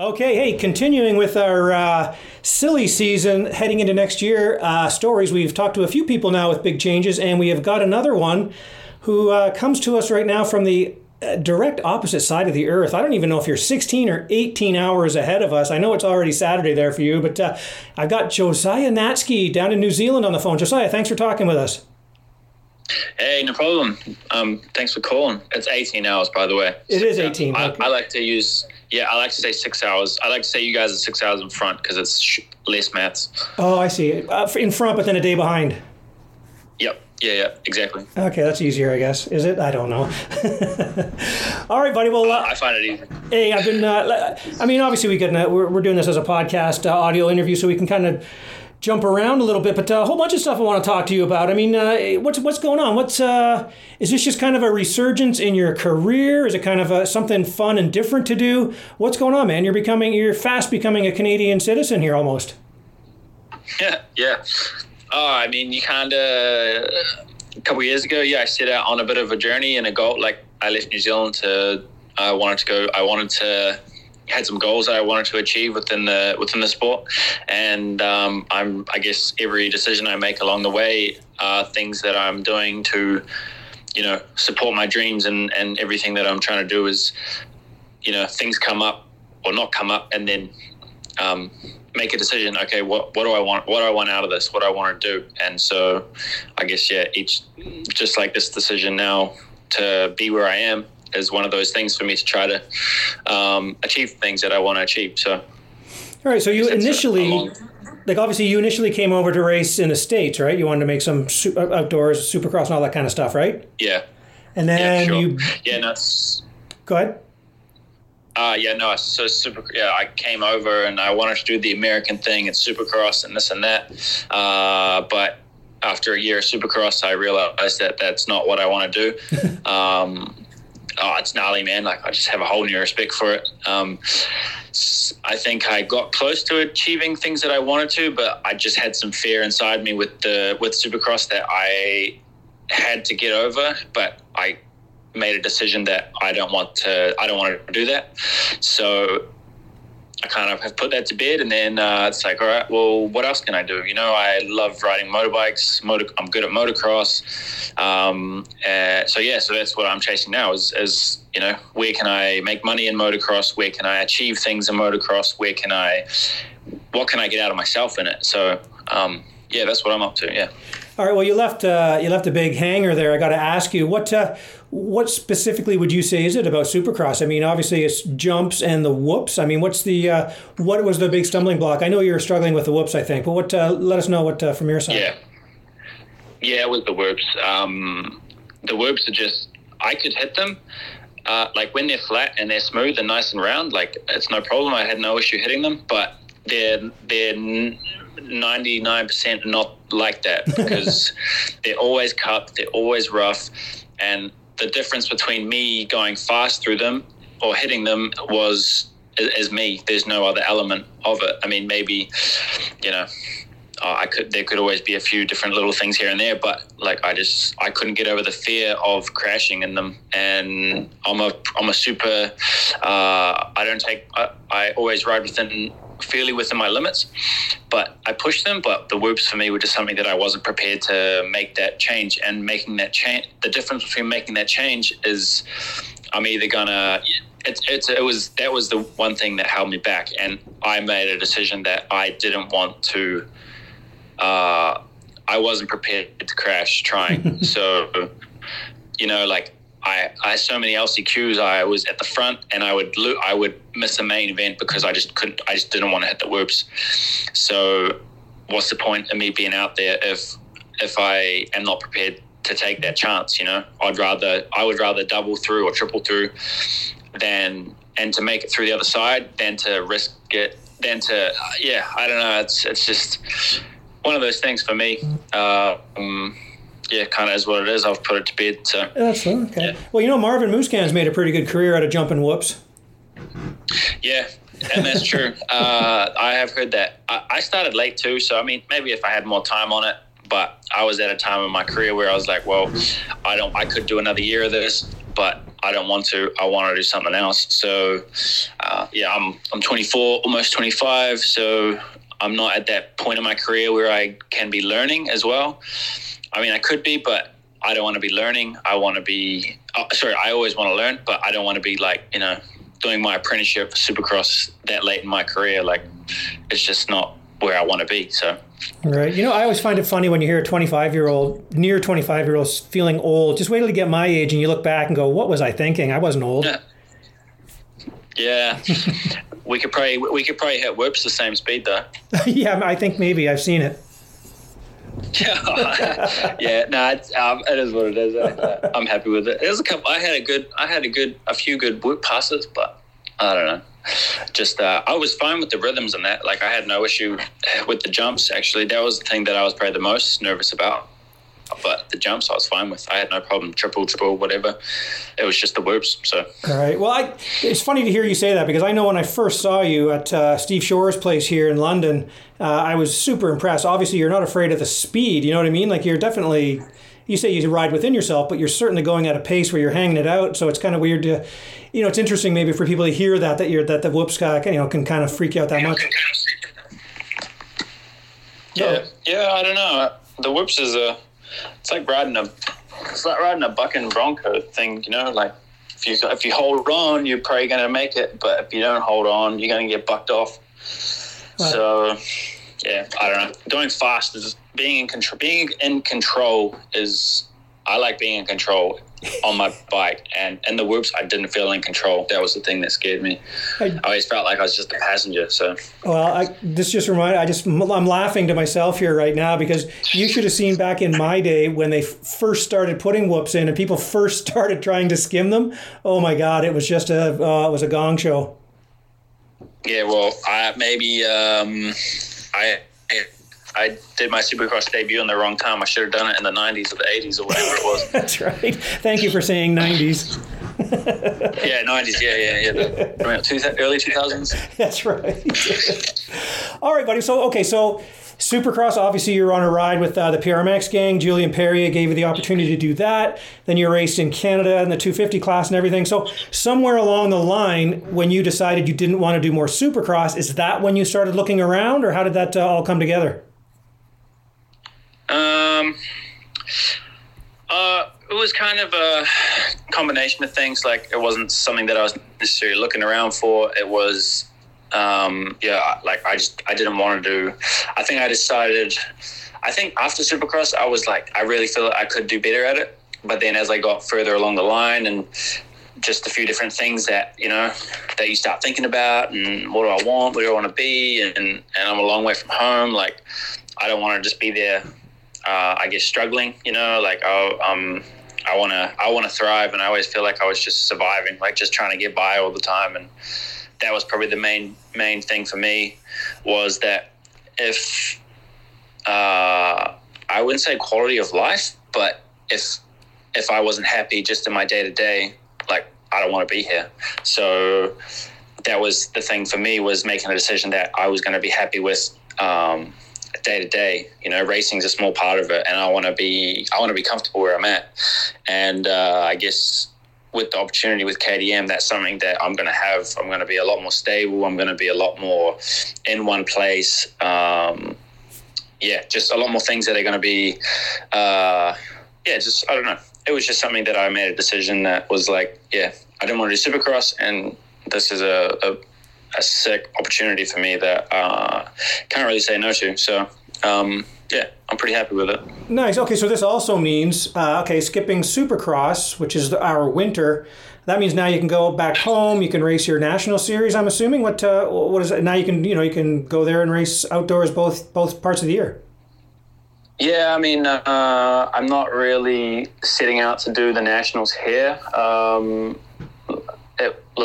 Okay, hey, continuing with our uh, silly season heading into next year uh, stories. We've talked to a few people now with big changes, and we have got another one who uh, comes to us right now from the uh, direct opposite side of the earth. I don't even know if you're 16 or 18 hours ahead of us. I know it's already Saturday there for you, but uh, I've got Josiah Natzke down in New Zealand on the phone. Josiah, thanks for talking with us. Hey, no problem. Um, thanks for calling. It's 18 hours, by the way. It is 18. I, I like to use yeah, I like to say six hours. I like to say you guys are six hours in front because it's sh- less maths. Oh, I see. Uh, in front, but then a day behind. Yep. Yeah, yeah, exactly. Okay, that's easier, I guess. Is it? I don't know. All right, buddy. Well, uh, I find it easy. Hey, I've been. Uh, I mean, obviously, we can. Uh, we're, we're doing this as a podcast, uh, audio interview, so we can kind of jump around a little bit, but uh, a whole bunch of stuff I want to talk to you about. I mean, uh, what's what's going on? What's uh, is this just kind of a resurgence in your career? Is it kind of a, something fun and different to do? What's going on, man? You're becoming you're fast becoming a Canadian citizen here almost. Yeah, yeah. Oh, I mean, you kind of a couple years ago, yeah, I set out on a bit of a journey and a goal. Like I left New Zealand to I wanted to go. I wanted to had some goals that I wanted to achieve within the within the sport, and um, I'm I guess every decision I make along the way are things that I'm doing to, you know, support my dreams and and everything that I'm trying to do is, you know, things come up or not come up, and then. Um, make a decision okay what what do i want what do i want out of this what do i want to do and so i guess yeah each just like this decision now to be where i am is one of those things for me to try to um, achieve things that I want to achieve. So, all right. So you initially, like obviously, you initially came over to race in the states, right? You wanted to make some su- uh, outdoors, supercross, and all that kind of stuff, right? Yeah. And then yeah, sure. you. Yeah. No. Go ahead. Uh, yeah, no, so super. Yeah, I came over and I wanted to do the American thing and Supercross and this and that. Uh, but after a year of Supercross, I realized that that's not what I want to do. um, oh, it's gnarly, man. Like I just have a whole new respect for it. Um, I think I got close to achieving things that I wanted to, but I just had some fear inside me with the with Supercross that I had to get over. But I made a decision that I don't want to. I don't want to do that. So I kind of have put that to bed, and then uh, it's like, all right, well, what else can I do? You know, I love riding motorbikes. Motor, I'm good at motocross. Um, uh, so yeah, so that's what I'm chasing now. Is, is you know, where can I make money in motocross? Where can I achieve things in motocross? Where can I, what can I get out of myself in it? So um, yeah, that's what I'm up to. Yeah. All right. Well, you left uh, you left a big hanger there. I got to ask you what uh, what specifically would you say is it about Supercross? I mean, obviously it's jumps and the whoops. I mean, what's the uh, what was the big stumbling block? I know you were struggling with the whoops, I think, but what? Uh, let us know what uh, from your side. Yeah, yeah, with the whoops. Um, the whoops are just I could hit them. Uh, like when they're flat and they're smooth and nice and round, like it's no problem. I had no issue hitting them, but they're they're 99% not like that because they're always cut, they're always rough. And the difference between me going fast through them or hitting them was is me. There's no other element of it. I mean, maybe, you know, I could there could always be a few different little things here and there, but like I just I couldn't get over the fear of crashing in them. And I'm a I'm a super. Uh, I don't take. I, I always ride within fairly within my limits, but I pushed them. But the whoops for me were just something that I wasn't prepared to make that change. And making that change, the difference between making that change is I'm either gonna. It's, it's it was that was the one thing that held me back, and I made a decision that I didn't want to. Uh, I wasn't prepared to crash trying. so, you know, like I, I so many LCQs. I was at the front, and I would lo- I would miss a main event because I just couldn't. I just didn't want to hit the whoops. So, what's the point of me being out there if if I am not prepared to take that chance? You know, I'd rather I would rather double through or triple through than and to make it through the other side than to risk it. Than to yeah, I don't know. It's it's just one of those things for me. Uh, um, yeah, kind of is what it is. I've put it to bed. So that's okay. Yeah. Well, you know, Marvin Musquin's made a pretty good career out of jumping whoops. Yeah, and that's true. uh, I have heard that. I, I, started late too, so I mean, maybe if I had more time on it, but I was at a time in my career where I was like, well, I don't, I could do another year of this, but I don't want to. I want to do something else. So, uh, yeah, I'm I'm 24, almost 25. So I'm not at that point in my career where I can be learning as well. I mean, I could be, but I don't want to be learning. I want to be. Oh, sorry, I always want to learn, but I don't want to be like you know doing my apprenticeship Supercross that late in my career. Like, it's just not where I want to be. So. Right. You know, I always find it funny when you hear a 25 year old, near 25 year old, feeling old. Just wait till you get my age and you look back and go, what was I thinking? I wasn't old. Yeah. Yeah. we could probably we could probably hit whoops the same speed though. yeah, I think maybe I've seen it. yeah, no, it's, um, it is what it is. I, I'm happy with it. Was a couple. I had a good, I had a good, a few good passes, but I don't know. Just uh, I was fine with the rhythms and that. Like I had no issue with the jumps. Actually, that was the thing that I was probably the most nervous about. But the jumps I was fine with. I had no problem. Triple, triple, whatever. It was just the whoops. So. All right. Well, I, it's funny to hear you say that because I know when I first saw you at uh, Steve Shore's place here in London, uh, I was super impressed. Obviously, you're not afraid of the speed. You know what I mean? Like you're definitely you say you ride within yourself, but you're certainly going at a pace where you're hanging it out. So it's kind of weird to, you know, it's interesting maybe for people to hear that that you're that the whoops uh, you know can kind of freak you out that much. Yeah, yeah, I don't know. The whoops is a, it's like riding a, it's like riding a bucking bronco thing. You know, like if you if you hold on, you're probably going to make it, but if you don't hold on, you're going to get bucked off. Right. So, yeah, I don't know. Going fast is being in control. Being in control is. I like being in control on my bike, and and the whoops, I didn't feel in control. That was the thing that scared me. I, I always felt like I was just a passenger. So. Well, I, this just reminded. I just I'm laughing to myself here right now because you should have seen back in my day when they first started putting whoops in and people first started trying to skim them. Oh my God, it was just a uh, it was a gong show. Yeah, well, I maybe um, I I did my Supercross debut in the wrong time. I should have done it in the 90s or the 80s or whatever it was. That's right. Thank you for saying 90s. yeah, 90s. Yeah, yeah, yeah. Two, early 2000s. That's right. All right, buddy. So, okay, so Supercross, obviously, you're on a ride with uh, the PRMX gang. Julian Perrier gave you the opportunity to do that. Then you raced in Canada in the 250 class and everything. So, somewhere along the line, when you decided you didn't want to do more Supercross, is that when you started looking around, or how did that uh, all come together? Um, uh, it was kind of a combination of things. Like it wasn't something that I was necessarily looking around for. It was, um, yeah, like I just I didn't want to do. I think I decided. I think after Supercross, I was like, I really feel I could do better at it. But then as I got further along the line and just a few different things that you know that you start thinking about and what do I want, where do I want to be, and and I'm a long way from home. Like I don't want to just be there uh, I guess struggling. You know, like oh, um, I want to I want to thrive, and I always feel like I was just surviving, like just trying to get by all the time, and that was probably the main main thing for me was that if uh, I wouldn't say quality of life, but if if I wasn't happy just in my day to day, like I don't want to be here. So that was the thing for me was making a decision that I was going to be happy with. Um, day to day. You know, racing is a small part of it, and I want to be I want to be comfortable where I'm at. And uh, I guess with the opportunity with KDM, that's something that I'm going to have. I'm going to be a lot more stable. I'm going to be a lot more in one place. Um, yeah, just a lot more things that are going to be. Uh, yeah, just I don't know. It was just something that I made a decision that was like, yeah, I didn't want to do Supercross, and this is a, a a sick opportunity for me that uh, can't really say no to. So um, yeah, I'm pretty happy with it. Nice. Okay, so this also means uh, okay, skipping Supercross, which is our winter. That means now you can go back home. You can race your national series. I'm assuming. What uh, what is it? Now you can you know you can go there and race outdoors both both parts of the year. Yeah, I mean, uh, I'm not really setting out to do the nationals here. Um,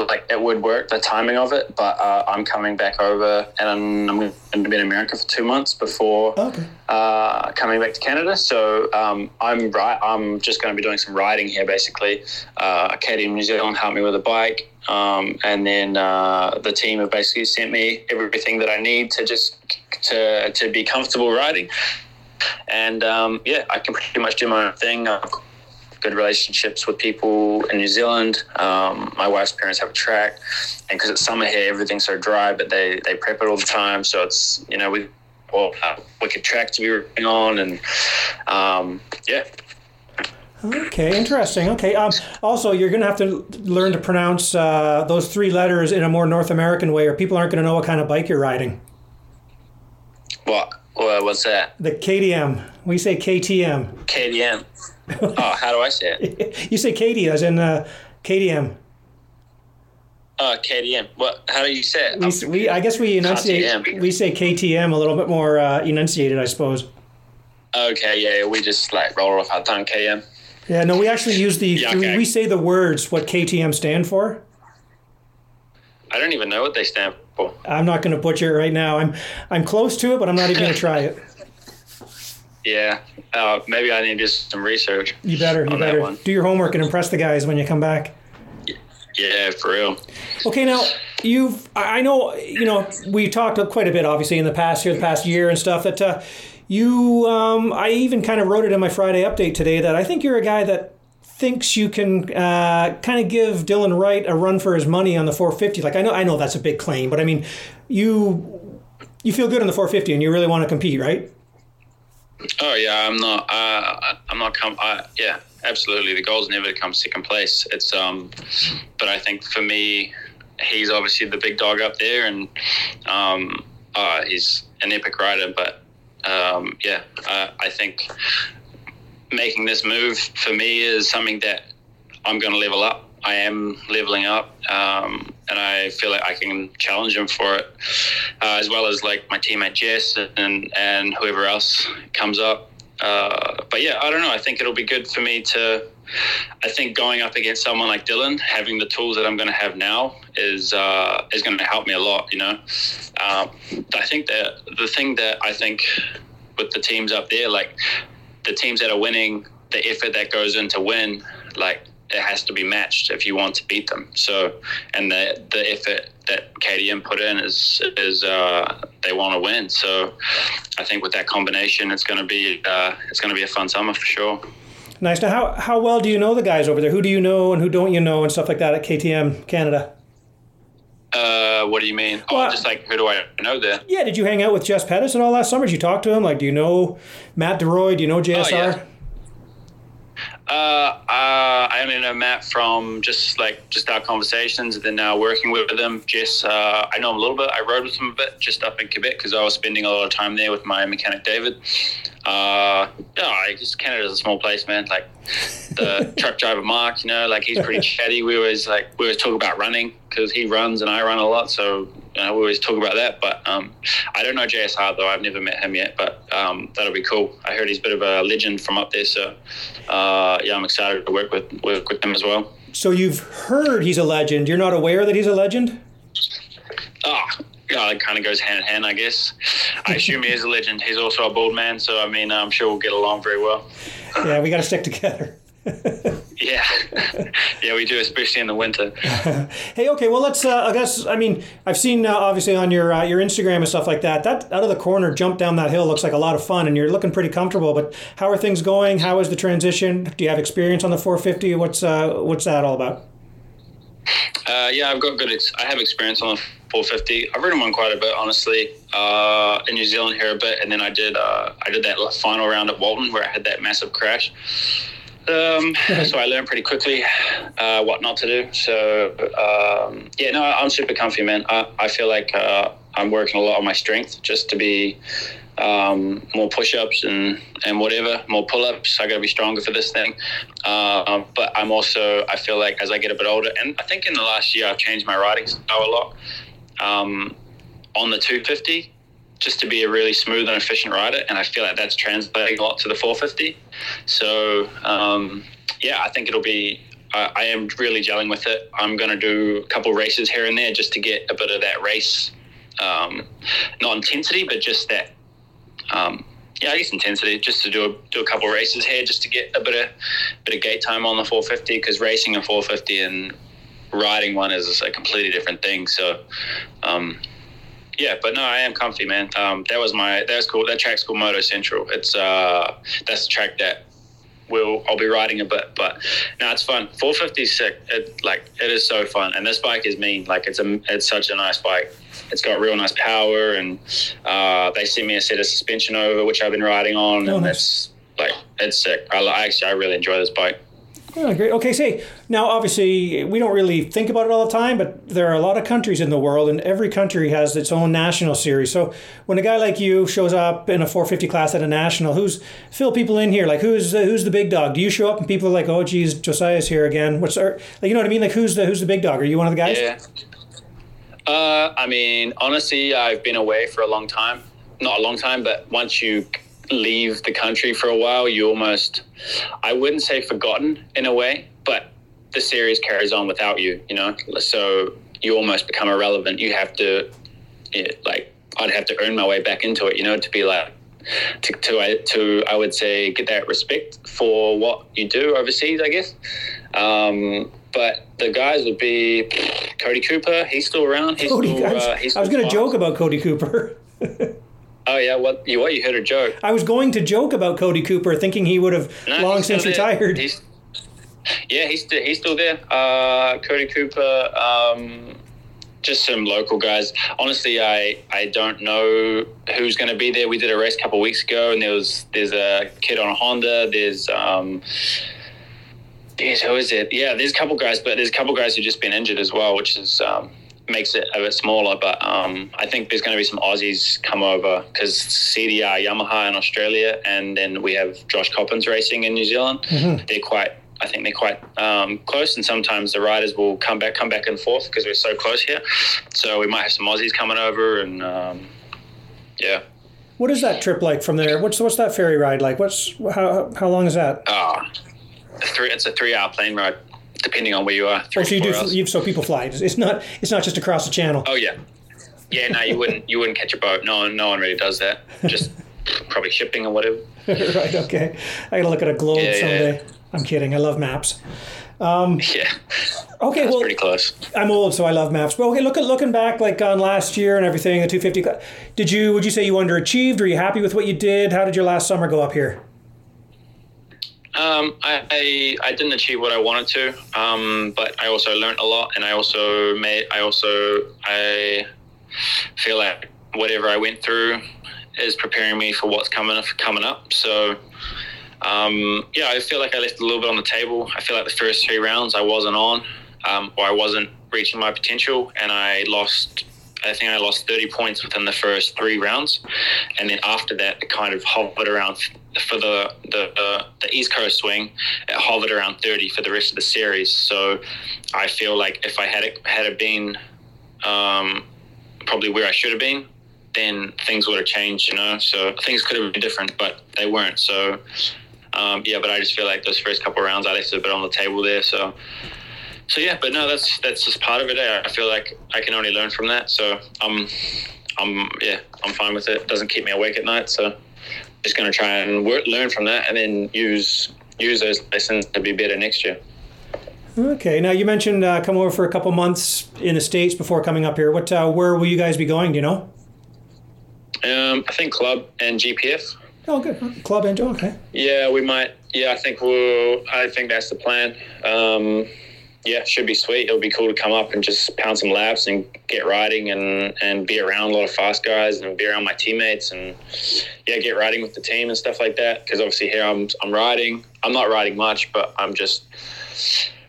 like it would work, the timing of it. But uh, I'm coming back over, and I'm, going to be in America for two months before okay. uh, coming back to Canada. So um, I'm right. I'm just going to be doing some riding here, basically. Uh, Katie in New Zealand helped me with a bike, um, and then uh, the team have basically sent me everything that I need to just to to be comfortable riding. And um, yeah, I can pretty much do my own thing. I've good relationships with people in New Zealand. Um, my wife's parents have a track, and because it's summer here, everything's so dry, but they they prep it all the time, so it's you know we well uh, wicked track to be running on, and um, yeah. Okay, interesting. Okay. Um, also, you're going to have to learn to pronounce uh, those three letters in a more North American way, or people aren't going to know what kind of bike you're riding. What? What- What's that? The KTM. We say KTM. KDM. oh, how do I say it? You say Katie as in uh, KTM. Oh, KDM. What? How do you say it? We, we, I guess we enunciate. KTM. We say KTM a little bit more uh, enunciated, I suppose. Okay, yeah, we just like roll off our tongue, KM. Yeah, no, we actually use the. Yeah, we, we say the words what KTM stand for. I don't even know what they stand for. I'm not going to butcher it right now. I'm I'm close to it, but I'm not even going to try it. Yeah, uh, maybe I need to do some research. You better. You better do your homework and impress the guys when you come back. Yeah, for real. Okay, now you've I know you know we talked quite a bit obviously in the past here, the past year and stuff that uh, you um, I even kind of wrote it in my Friday update today that I think you're a guy that thinks you can uh, kind of give Dylan Wright a run for his money on the 450. Like I know I know that's a big claim, but I mean you you feel good on the 450 and you really want to compete, right? Oh yeah, I'm not. Uh, I'm not. Com- I, yeah, absolutely. The goal is never to come second place. It's um, but I think for me, he's obviously the big dog up there, and um, uh, he's an epic rider. But um, yeah, uh, I think making this move for me is something that I'm going to level up. I am leveling up, um, and I feel like I can challenge him for it, uh, as well as like my teammate Jess and and whoever else comes up. Uh, but yeah, I don't know. I think it'll be good for me to. I think going up against someone like Dylan, having the tools that I'm going to have now is uh, is going to help me a lot. You know, um, I think that the thing that I think with the teams up there, like the teams that are winning, the effort that goes into win, like it has to be matched if you want to beat them. So, and the the effort that KDM put in is is uh, they want to win. So, I think with that combination, it's going to be uh, it's going to be a fun summer for sure. Nice. Now, how how well do you know the guys over there? Who do you know and who don't you know and stuff like that at KTM Canada? Uh, what do you mean? Well, oh, just like who do I know there? Yeah, did you hang out with Jess Pettis at all last summer? Did you talk to him? Like, do you know Matt DeRoy? Do you know JSR? yeah. Uh, uh, I only know Matt from just like just our conversations, and then now working with them. Jess, uh, I know him a little bit. I rode with him a bit just up in Quebec because I was spending a lot of time there with my mechanic David. Uh, yeah, I just Canada's a small place, man. Like the truck driver Mark, you know, like he's pretty chatty. We always like we always talk about running because he runs and I run a lot, so you know, we always talk about that. But um, I don't know JSR though. I've never met him yet, but um, that'll be cool. I heard he's a bit of a legend from up there, so uh, yeah, I'm excited to work with work with him as well. So you've heard he's a legend. You're not aware that he's a legend? Oh, yeah, it kind of goes hand in hand, I guess. I assume he is a legend. He's also a bald man, so I mean, I'm sure we'll get along very well. Yeah, we got to stick together. Yeah, yeah, we do, especially in the winter. Hey, okay, well, let's. Uh, I guess. I mean, I've seen uh, obviously on your uh, your Instagram and stuff like that. That out of the corner jump down that hill looks like a lot of fun, and you're looking pretty comfortable. But how are things going? How is the transition? Do you have experience on the 450? What's uh, what's that all about? Uh, yeah, I've got good. Ex- I have experience on the 450. I've ridden one quite a bit, honestly, uh, in New Zealand here a bit, and then I did. Uh, I did that final round at Walton where I had that massive crash. Um, so I learned pretty quickly uh, what not to do. So um, yeah, no, I'm super comfy, man. I, I feel like uh, I'm working a lot on my strength just to be um, more push-ups and and whatever, more pull-ups. I got to be stronger for this thing. Uh, but I'm also I feel like as I get a bit older, and I think in the last year I've changed my riding style a lot. Um, on the 250, just to be a really smooth and efficient rider, and I feel like that's translating a lot to the 450. So um, yeah, I think it'll be. I, I am really gelling with it. I'm going to do a couple races here and there just to get a bit of that race, um, not intensity, but just that. Um, yeah, I guess intensity. Just to do a do a couple races here, just to get a bit of bit of gate time on the 450, because racing a 450 and riding one is a completely different thing. So. Um, yeah, but no, I am comfy, man. Um, that was my that was cool. That track's called Moto Central. It's uh, that's the track that we'll I'll be riding a bit. But no, it's fun. 450 is sick. It like it is so fun, and this bike is mean. Like it's a it's such a nice bike. It's got real nice power, and uh, they sent me a set of suspension over, which I've been riding on, Oh, and nice. it's like it's sick. I, li- actually I really enjoy this bike. Oh, great. Okay, say now. Obviously, we don't really think about it all the time, but there are a lot of countries in the world, and every country has its own national series. So, when a guy like you shows up in a 450 class at a national, who's fill people in here? Like, who's the, who's the big dog? Do you show up and people are like, "Oh, geez, Josiah's here again"? What's our, like, you know what I mean? Like, who's the who's the big dog? Are you one of the guys? Yeah. Uh, I mean, honestly, I've been away for a long time. Not a long time, but once you leave the country for a while, you almost, I wouldn't say forgotten in a way, but the series carries on without you, you know? So you almost become irrelevant. You have to, yeah, like, I'd have to earn my way back into it, you know, to be like, to, to, I- to, I would say, get that respect for what you do overseas, I guess. Um, but the guys would be Cody Cooper. He's still around. He's Cody, still, uh, he's I was going to joke about Cody Cooper. Oh yeah, what you what you heard a joke? I was going to joke about Cody Cooper, thinking he would have No, long since retired. He's, yeah, he's still he's still there. Uh, Cody Cooper. Um, just some local guys. Honestly, I I don't know who's going to be there. We did a race a couple weeks ago, and there was there's a kid on a Honda. There's um. Geez, who is it? Yeah, there's a couple guys, but there's a couple guys who've just been injured as well, which is um, makes it a bit smaller. But um, I think there's going to be some Aussies come over because CDR Yamaha in Australia, and then we have Josh Coppins racing in New Zealand. They're quite, I think they're quite um, close, and sometimes the riders will come back, come back and forth because we're so close here. So we might have some Aussies coming over, and um, yeah. What is that trip like from there? What's what's that ferry ride like? What's how how long is that? Ah, three. It's a three-hour plane ride, depending on where you are. Oh, so you do hours. so people fly. It's not it's not just across the channel. Oh yeah, yeah. No, you wouldn't. You wouldn't catch a boat. No, no one really does that. Just probably shipping or whatever. right. Okay. I gotta look at a globe Yeah, yeah, someday. I'm kidding. I love maps. Um, Yeah, Okay. that's well, pretty close. I'm old, so I love maps. But okay, look at looking back, like on last year and everything, the 250. Did you? Would you say you underachieved? Are you happy with what you did? How did your last summer go up here? Um, I, I I didn't achieve what I wanted to, um, but I also learned a lot, and I also made. I also I feel like whatever I went through is preparing me for what's coming coming up. So. Um, yeah, I feel like I left a little bit on the table. I feel like the first three rounds I wasn't on, um, or I wasn't reaching my potential, and I lost. I think I lost 30 points within the first three rounds, and then after that, it kind of hovered around for the the, the the East Coast swing. It hovered around 30 for the rest of the series. So I feel like if I had it had it been um, probably where I should have been, then things would have changed. You know, so things could have been different, but they weren't. So um, yeah, but I just feel like those first couple rounds I left a bit on the table there. So, so yeah, but no, that's that's just part of it. eh? I feel like I can only learn from that. So I'm, I'm yeah, I'm fine with it. It doesn't keep me awake at night. So just gonna try and work, learn from that, and then use use those lessons to be better next year. Okay. Now you mentioned uh, come over for a couple months in the states before coming up here. What? Uh, where will you guys be going? Do you know? Um, I think club and GPF. Oh, good. Club Angel. Okay. Yeah, we might. Yeah, I think we'll. I think that's the plan. Um, yeah, should be sweet. It'll be cool to come up and just pound some laps and get riding and and be around a lot of fast guys and be around my teammates and yeah, get riding with the team and stuff like that. Because obviously here I'm I'm riding. I'm not riding much, but I'm just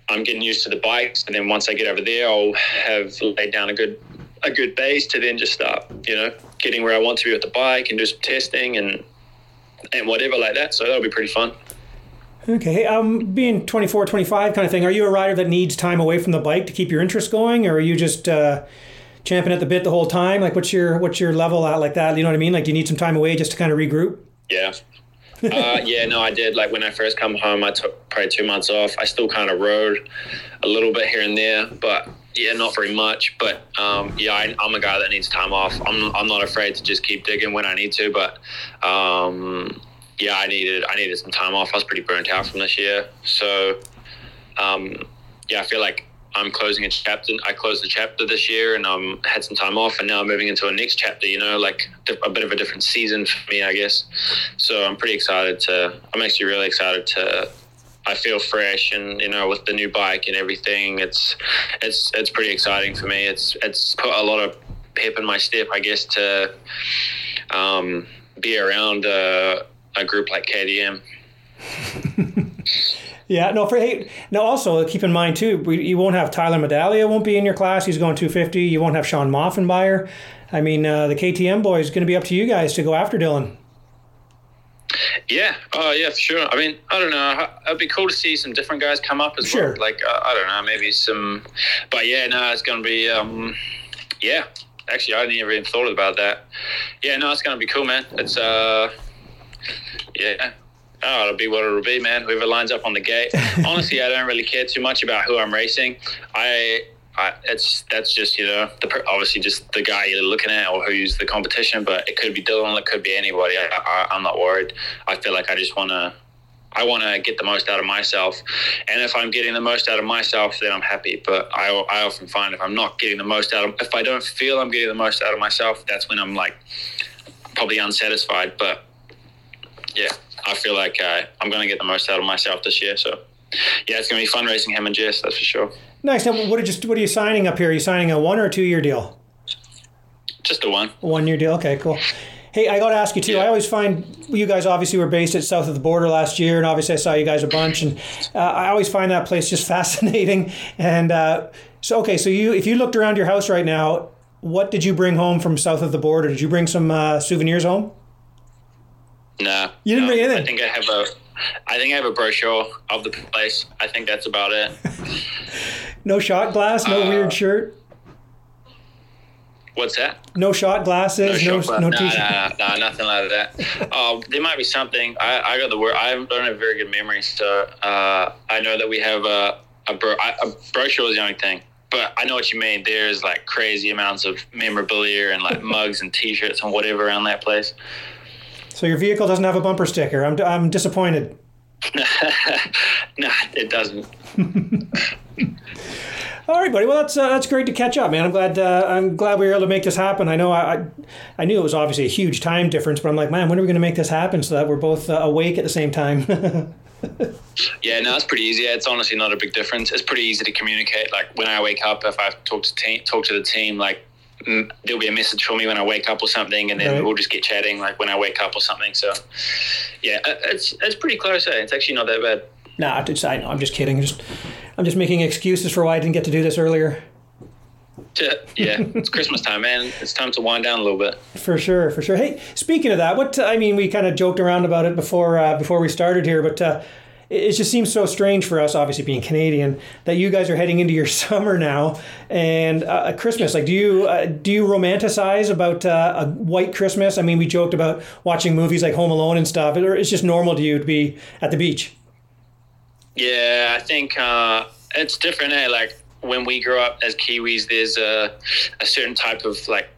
I'm getting used to the bikes. And then once I get over there, I'll have laid down a good a good base to then just start, you know, getting where I want to be with the bike and do some testing and and whatever like that. So that'll be pretty fun. Okay. Um, being 24, 25 kind of thing, are you a rider that needs time away from the bike to keep your interest going, or are you just uh, champing at the bit the whole time? Like, what's your what's your level at like that? You know what I mean? Like, do you need some time away just to kind of regroup? Yeah. uh, yeah, no, I did. Like when I first come home, I took probably two months off. I still kind of rode a little bit here and there, but yeah, not very much. But um, yeah, I, I'm a guy that needs time off. I'm, I'm not afraid to just keep digging when I need to. But um, yeah, I needed I needed some time off. I was pretty burnt out from this year, so um, yeah, I feel like I'm closing a chapter. I closed the chapter this year, and um had some time off, and now I'm moving into a next chapter. You know, like a bit of a different season for me, I guess. So I'm pretty excited to. I'm actually really excited to. I feel fresh, and you know, with the new bike and everything, it's it's it's pretty exciting for me. It's it's put a lot of pep in my step, I guess, to um, be around uh, a group like KTM. Yeah, no. For hey, now also keep in mind too, we, you won't have Tyler Medaglia won't be in your class. He's going 250. You won't have Shawn Maffenbeier. I mean, uh, the KTM boys going to be up to you guys to go after Dylan. Yeah. Oh, yeah, for sure. I mean, I don't know. It'd be cool to see some different guys come up as Sure. well. Like, uh, I don't know, maybe some. But yeah, no, it's going to be. Um, yeah. Actually, I didn't even thought about that. Yeah, no, it's going to be cool, man. It's uh, yeah. Oh, it'll be what it'll be, man. Whoever lines up on the gate. Honestly, I don't really care too much about who I'm racing. I, I it's that's just you know the obviously just the guy you're looking at or who's the competition, but it could be Dylan, it could be anybody. I, I, I'm not worried. I feel like I just want to. I want to get the most out of myself, and if I'm getting the most out of myself, then I'm happy. But I, I often find if I'm not getting the most out of, if I don't feel I'm getting the most out of myself, that's when I'm like probably unsatisfied. But yeah, I feel like uh, I'm going to get the most out of myself this year. So yeah, it's going to be fun racing him and Jess, that's for sure. Nice. Now, what are you what are you signing up here? Are you signing a one or a two year deal? Just a one. One year deal. Okay, cool. Hey, I got to ask you too. Yeah. I always find you guys obviously were based at south of the border last year, and obviously I saw you guys a bunch, and uh, I always find that place just fascinating. And uh, so, okay, so you if you looked around your house right now, what did you bring home from south of the border? Did you bring some uh, souvenirs home? Nah. You didn't no, bring anything? I think I have a. I think I have a brochure of the place. I think that's about it. No shot glass, no Uh, weird shirt, What's that? no shot glasses, no no, glass. t-shirt. Nah, nah, nah, nothing like that. Uh, there might be something. I, I got the word. I don't have very good memory, so uh, I know that we have a a, bro, I- a brochure is the only thing. But I know what you mean. There's like crazy amounts of memorabilia and like mugs and T-shirts and whatever around that place. So your vehicle doesn't have a bumper sticker. I'm I'm disappointed. nah, it doesn't. All right, buddy. Well, that's uh, that's great to catch up, man. I'm glad uh, I'm glad we were able to make this happen. I know I, I knew it was obviously a huge time difference, but I'm like, man, when are we going to make this happen so that we're both uh, awake at the same time? Yeah, no, it's pretty easy. It's honestly not a big difference. It's pretty easy to communicate. Like when I wake up, if I talk to team, talk to the team, like there'll be a message for me when I wake up or something, and then Right. we'll just get chatting like when I wake up or something. So, yeah, it's it's pretty close. Eh? It's actually not that bad. nah, it's, I, I'm just kidding. Just I'm just making excuses for why I didn't get to do this earlier. Yeah, it's Christmas time, man. It's time to wind down a little bit. For sure, for sure. Hey, speaking of that, what I mean, we kind of joked around about it before uh, before we started here, but uh, it, just seems so strange for us, obviously being Canadian, that you guys are heading into your summer now and uh, Christmas. Like, do you uh, do you romanticize about uh, a white Christmas? I mean, we joked about watching movies like Home Alone and stuff, or it's just normal to you to be at the beach. Yeah, I think uh, it's different. Eh? Like when we grew up as Kiwis, there's a, a certain type of like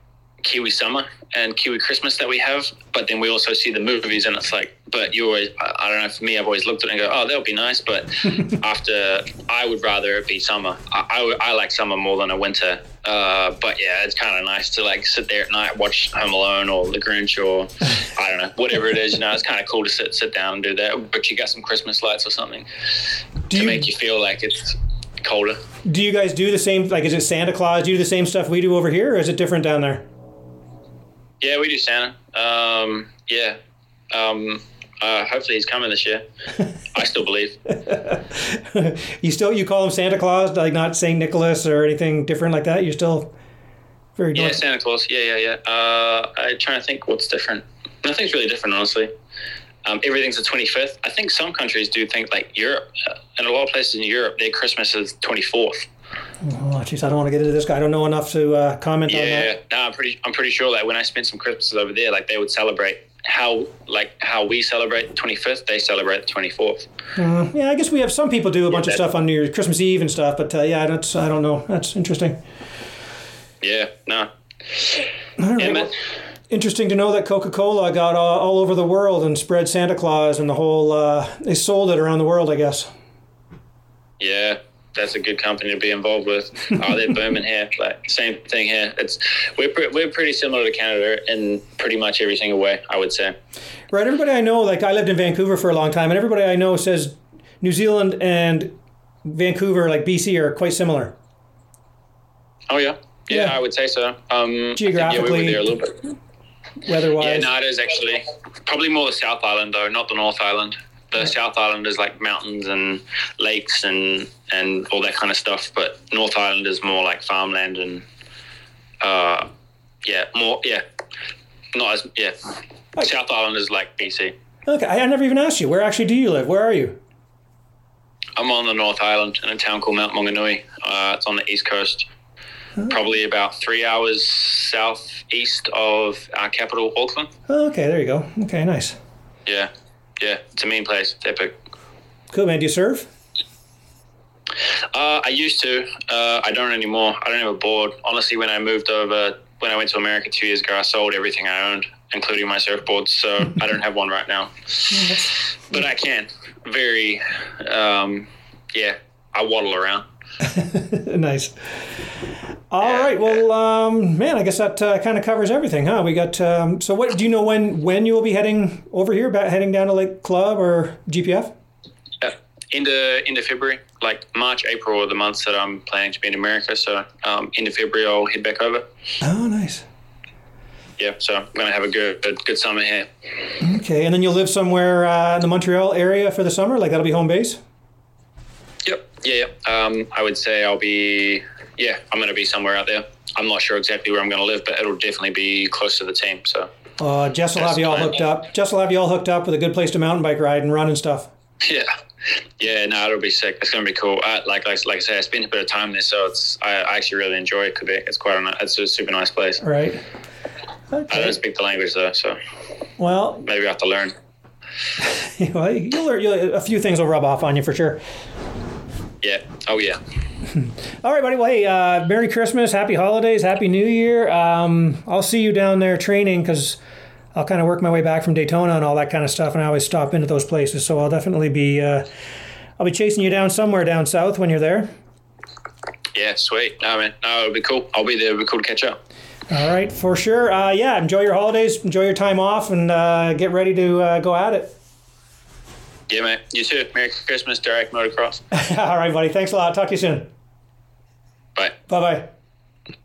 Kiwi summer and Kiwi Christmas that we have. But then we also see the movies, and it's like, but you always, I don't know. For me, I've always looked at it and go, oh, that would be nice. But after, I would rather it be summer. I, I, I like summer more than a winter. Uh, but yeah, it's kind of nice to like sit there at night, watch Home Alone or The Grinch or I don't know, whatever it is. You know, it's kind of cool to sit sit down and do that. But you got some Christmas lights or something Do to you make you feel like it's colder. do you guys do the same? Like, is it Santa Claus? Do you do the same stuff we do over here, or is it different down there? Yeah, we do Santa. Um, yeah. Um, uh, hopefully he's coming this year. I still believe. you still you call him Santa Claus, like not Saint Nicholas or anything different like that. You're still very Yeah, Santa Claus. Yeah, yeah, yeah. Uh, I'm trying to think what's different. Nothing's really different, honestly. Um, everything's the 25th. I think some countries do think like Europe, uh, and a lot of places in Europe, their Christmas is 24th. Oh, jeez, I don't want to get into this guy. I don't know enough to uh, comment on that. Yeah, no, I'm pretty. I'm pretty sure that when I spent some Christmases over there, like they would celebrate how like how we celebrate the 25th, they celebrate the 24th. Uh, yeah, I guess we have some people do a bunch of stuff on New Year's, Christmas Eve and stuff, but uh, yeah, that's I don't know. That's interesting. Yeah, no, All yeah, well, interesting to know that Coca Cola got all, all over the world and spread Santa Claus and the whole. Uh, they sold it around the world, I guess. Yeah, that's a good company to be involved with. Oh, they're booming here. Like same thing here. It's we're pre- we're pretty similar to Canada in pretty much every single way. I would say. Right. Everybody I know, like I lived in Vancouver for a long time, and everybody I know says New Zealand and Vancouver, like BC, are quite similar. Oh yeah, yeah, Yeah. I would say so. Um, I think, yeah, we Geographically, were there a little bit. Weather-wise. Yeah, no, it is actually probably more the South Island though, not the North Island. The South Island is like mountains and lakes and and all that kind of stuff, but North Island is more like farmland and uh, yeah, more yeah, not as yeah. South Island is like BC. Okay, I, I never even asked you. Where actually do you live? Where are you? I'm on the North Island in a town called Mount Maunganui. Uh, it's on the east coast, probably about three hours southeast of our capital, Auckland. Okay, there you go. Okay, nice. Yeah, yeah, it's a mean place. It's epic. Cool, man. Do you surf? Uh, I used to. Uh, I don't anymore. I don't have a board. Honestly, when I moved over, when I went to America two years ago, I sold everything I owned, including my surfboards. So I don't have one right now. But I can. Very, um, yeah, I waddle around. nice. All right. Well, um, man, I guess that uh, kind of covers everything, huh? We got. Um, so, what do you know when when you will be heading over here? about heading down to Lake Club or GPF? Yeah. Into into February, like March, April are the months that I'm planning to be in America. So um, into February, I'll head back over. Oh, nice. Yeah, so I'm gonna have a good good, good summer here. Okay, and then you'll live somewhere uh, in the Montreal area for the summer. Like that'll be home base. Yep. Yeah. yeah. Um, I would say I'll be. Yeah, I'm gonna be somewhere out there. I'm not sure exactly where I'm gonna live, but it'll definitely be close to the team. So Uh, Jess will have you all hooked up. Jess will have you all hooked up with a good place to mountain bike ride and run and stuff. yeah, yeah. No, it'll be sick. It's gonna be cool. I, like like like I say, I spent a bit of time there, so it's I, I actually really enjoy. Quebec. It's quite a it's a super nice place. Right. I don't speak the language though, so Well, maybe I have to learn. well, you'll learn. You'll, a few things will rub off on you for sure. Yeah. Oh yeah. All right, buddy. Well, hey, uh, Merry Christmas, Happy Holidays, Happy New Year. Um, I'll see you down there training because I'll kind of work my way back from Daytona and all that kind of stuff, and I always stop into those places. So I'll definitely be, uh, I'll be chasing you down somewhere down south when you're there. Yeah. Sweet. No man. No, it'll be cool. I'll be there. It'll be cool to catch up. All right, for sure. Uh, yeah, enjoy your holidays, enjoy your time off, and uh, get ready to uh, go at it. Yeah, mate. You too. Merry Christmas, Direct Motocross. all right, buddy. Thanks a lot. Talk to you soon. Bye. Bye bye.